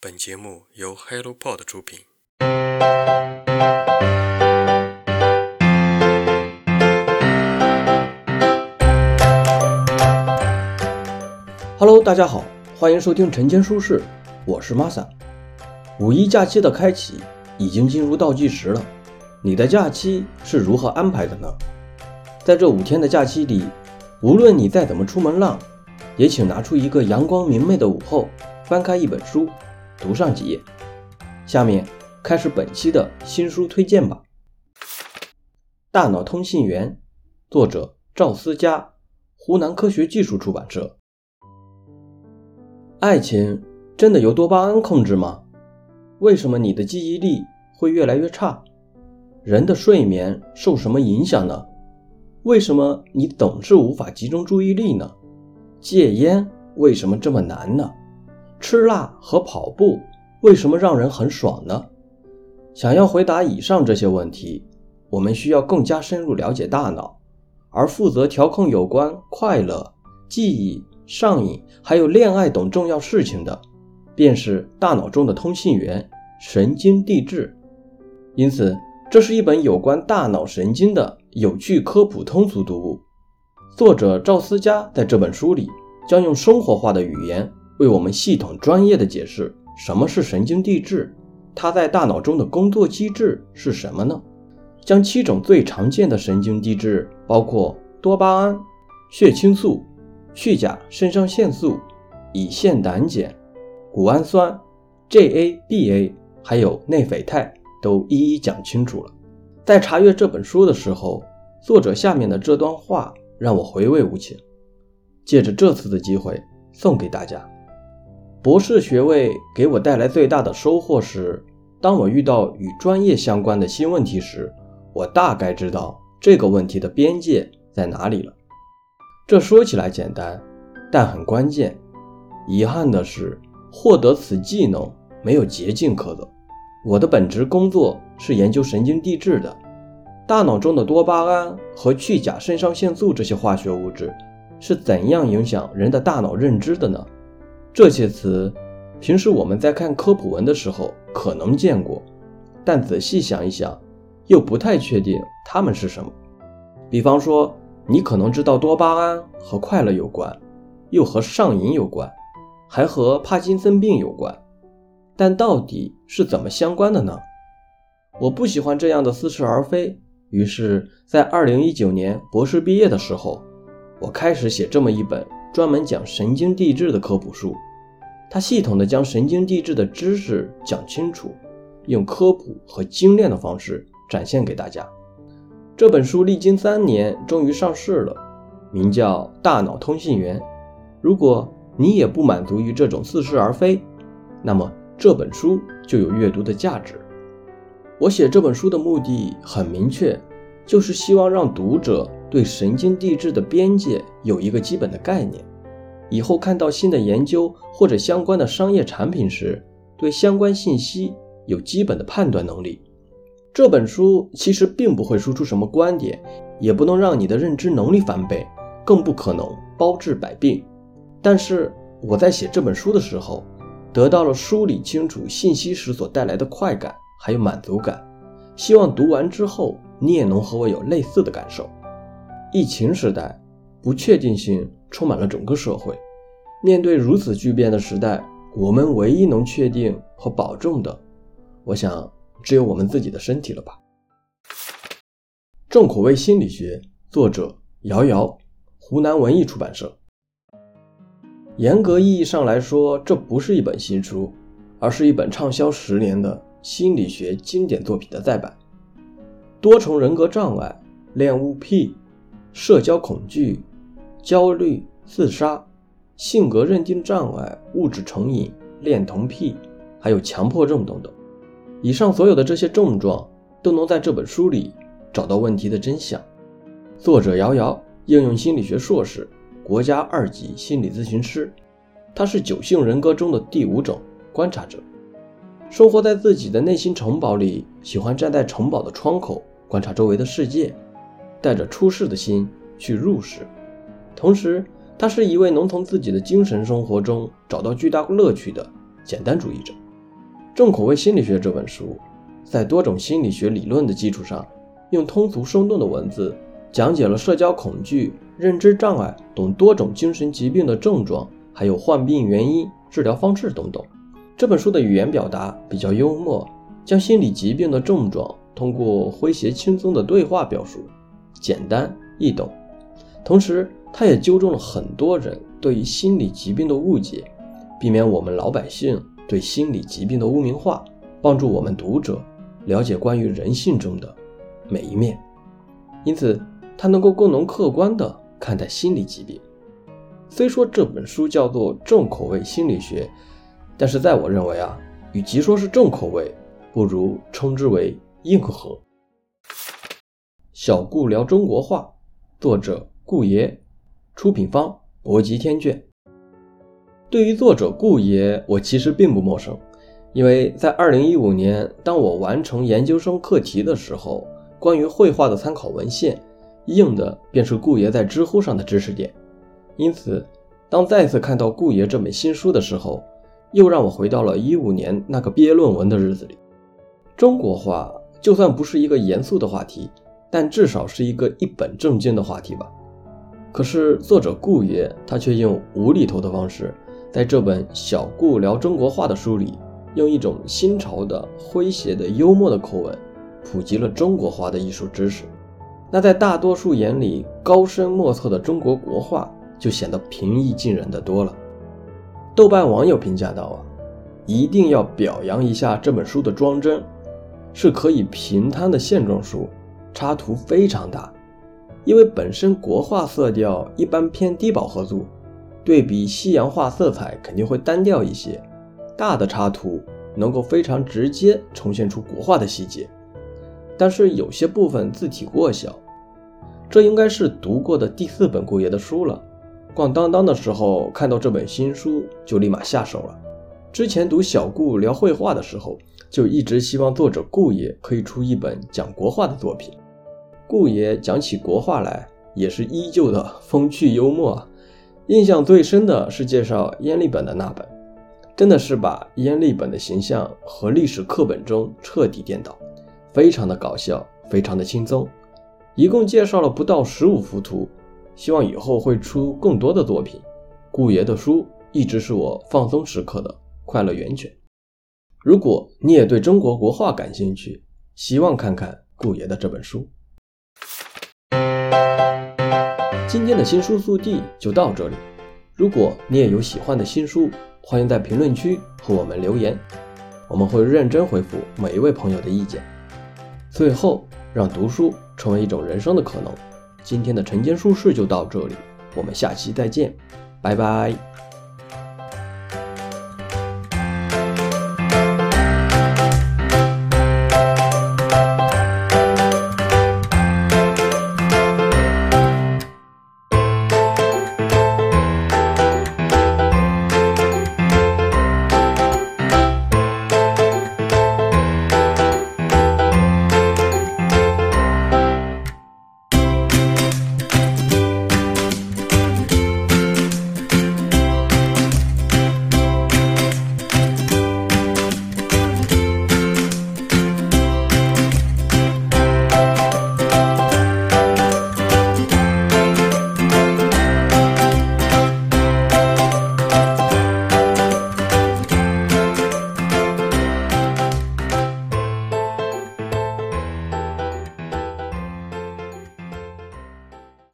本节目由 HelloPod 出品。Hello，大家好，欢迎收听晨间书事，我是 Masa。五一假期的开启已经进入倒计时了，你的假期是如何安排的呢？在这五天的假期里，无论你再怎么出门浪，也请拿出一个阳光明媚的午后，翻开一本书，读上几页。下面开始本期的新书推荐吧，《大脑通信员》，作者赵思佳，湖南科学技术出版社。爱情真的由多巴胺控制吗？为什么你的记忆力会越来越差？人的睡眠受什么影响呢？为什么你总是无法集中注意力呢？戒烟为什么这么难呢？吃辣和跑步为什么让人很爽呢？想要回答以上这些问题，我们需要更加深入了解大脑，而负责调控有关快乐、记忆。上瘾还有恋爱等重要事情的，便是大脑中的通信源——神经递质。因此，这是一本有关大脑神经的有趣科普通俗读物。作者赵思佳在这本书里将用生活化的语言为我们系统专业的解释什么是神经递质，它在大脑中的工作机制是什么呢？将七种最常见的神经递质，包括多巴胺、血清素。去甲肾上腺素、乙酰胆碱、谷氨酸、GABA，还有内啡肽，都一一讲清楚了。在查阅这本书的时候，作者下面的这段话让我回味无穷。借着这次的机会，送给大家。博士学位给我带来最大的收获是，当我遇到与专业相关的新问题时，我大概知道这个问题的边界在哪里了。这说起来简单，但很关键。遗憾的是，获得此技能没有捷径可走。我的本职工作是研究神经递质的，大脑中的多巴胺和去甲肾上腺素这些化学物质是怎样影响人的大脑认知的呢？这些词，平时我们在看科普文的时候可能见过，但仔细想一想，又不太确定它们是什么。比方说。你可能知道多巴胺和快乐有关，又和上瘾有关，还和帕金森病有关，但到底是怎么相关的呢？我不喜欢这样的似是而非，于是，在二零一九年博士毕业的时候，我开始写这么一本专门讲神经递质的科普书，它系统的将神经递质的知识讲清楚，用科普和精炼的方式展现给大家。这本书历经三年，终于上市了，名叫《大脑通信员》。如果你也不满足于这种似是而非，那么这本书就有阅读的价值。我写这本书的目的很明确，就是希望让读者对神经递质的边界有一个基本的概念，以后看到新的研究或者相关的商业产品时，对相关信息有基本的判断能力。这本书其实并不会输出什么观点，也不能让你的认知能力翻倍，更不可能包治百病。但是我在写这本书的时候，得到了梳理清楚信息时所带来的快感，还有满足感。希望读完之后，你也能和我有类似的感受。疫情时代，不确定性充满了整个社会。面对如此巨变的时代，我们唯一能确定和保证的，我想。只有我们自己的身体了吧？重口味心理学，作者瑶瑶，湖南文艺出版社。严格意义上来说，这不是一本新书，而是一本畅销十年的心理学经典作品的再版。多重人格障碍、恋物癖、社交恐惧、焦虑、自杀、性格认定障碍、物质成瘾、恋童癖，还有强迫症等等。以上所有的这些症状都能在这本书里找到问题的真相。作者瑶瑶，应用心理学硕士，国家二级心理咨询师。他是九性人格中的第五种观察者，生活在自己的内心城堡里，喜欢站在城堡的窗口观察周围的世界，带着出世的心去入世。同时，他是一位能从自己的精神生活中找到巨大乐趣的简单主义者。重口味心理学》这本书，在多种心理学理论的基础上，用通俗生动的文字讲解了社交恐惧、认知障碍等多种精神疾病的症状，还有患病原因、治疗方式等等。这本书的语言表达比较幽默，将心理疾病的症状通过诙谐轻松的对话表述，简单易懂。同时，他也纠正了很多人对于心理疾病的误解，避免我们老百姓对心理疾病的污名化，帮助我们读者了解关于人性中的每一面。因此，他能够更能客观地看待心理疾病。虽说这本书叫做重口味心理学。但是在我认为啊，与其说是重口味，不如称之为硬核。小顾聊中国话，作者顾爷，出品方博吉天卷。对于作者顾爷，我其实并不陌生，因为在2015年，当我完成研究生课题的时候，关于绘画的参考文献，用的便是顾爷在知乎上的知识点。因此，当再次看到顾爷这本新书的时候，又让我回到了一五年那个毕业论文的日子里。中国画就算不是一个严肃的话题，但至少是一个一本正经的话题吧。可是作者顾爷他却用无厘头的方式，在这本小顾聊中国画的书里，用一种新潮的诙谐的幽默的口吻，普及了中国画的艺术知识。那在大多数眼里高深莫测的中国国画，就显得平易近人的多了。豆瓣网友评价道：“啊，一定要表扬一下这本书的装帧，是可以平摊的线装书，插图非常大。因为本身国画色调一般偏低饱和度，对比西洋画色彩肯定会单调一些。大的插图能够非常直接呈现出国画的细节，但是有些部分字体过小。这应该是读过的第四本顾爷的书了。”逛当当的时候看到这本新书，就立马下手了。之前读小顾聊绘画的时候，就一直希望作者顾爷可以出一本讲国画的作品。顾爷讲起国画来，也是依旧的风趣幽默。印象最深的是介绍阎立本的那本，真的是把阎立本的形象和历史课本中彻底颠倒，非常的搞笑，非常的轻松。一共介绍了不到十五幅图。希望以后会出更多的作品。顾爷的书一直是我放松时刻的快乐源泉。如果你也对中国国画感兴趣，希望看看顾爷的这本书。今天的新书速递就到这里。如果你也有喜欢的新书，欢迎在评论区和我们留言，我们会认真回复每一位朋友的意见。最后，让读书成为一种人生的可能。今天的晨间书事就到这里，我们下期再见，拜拜。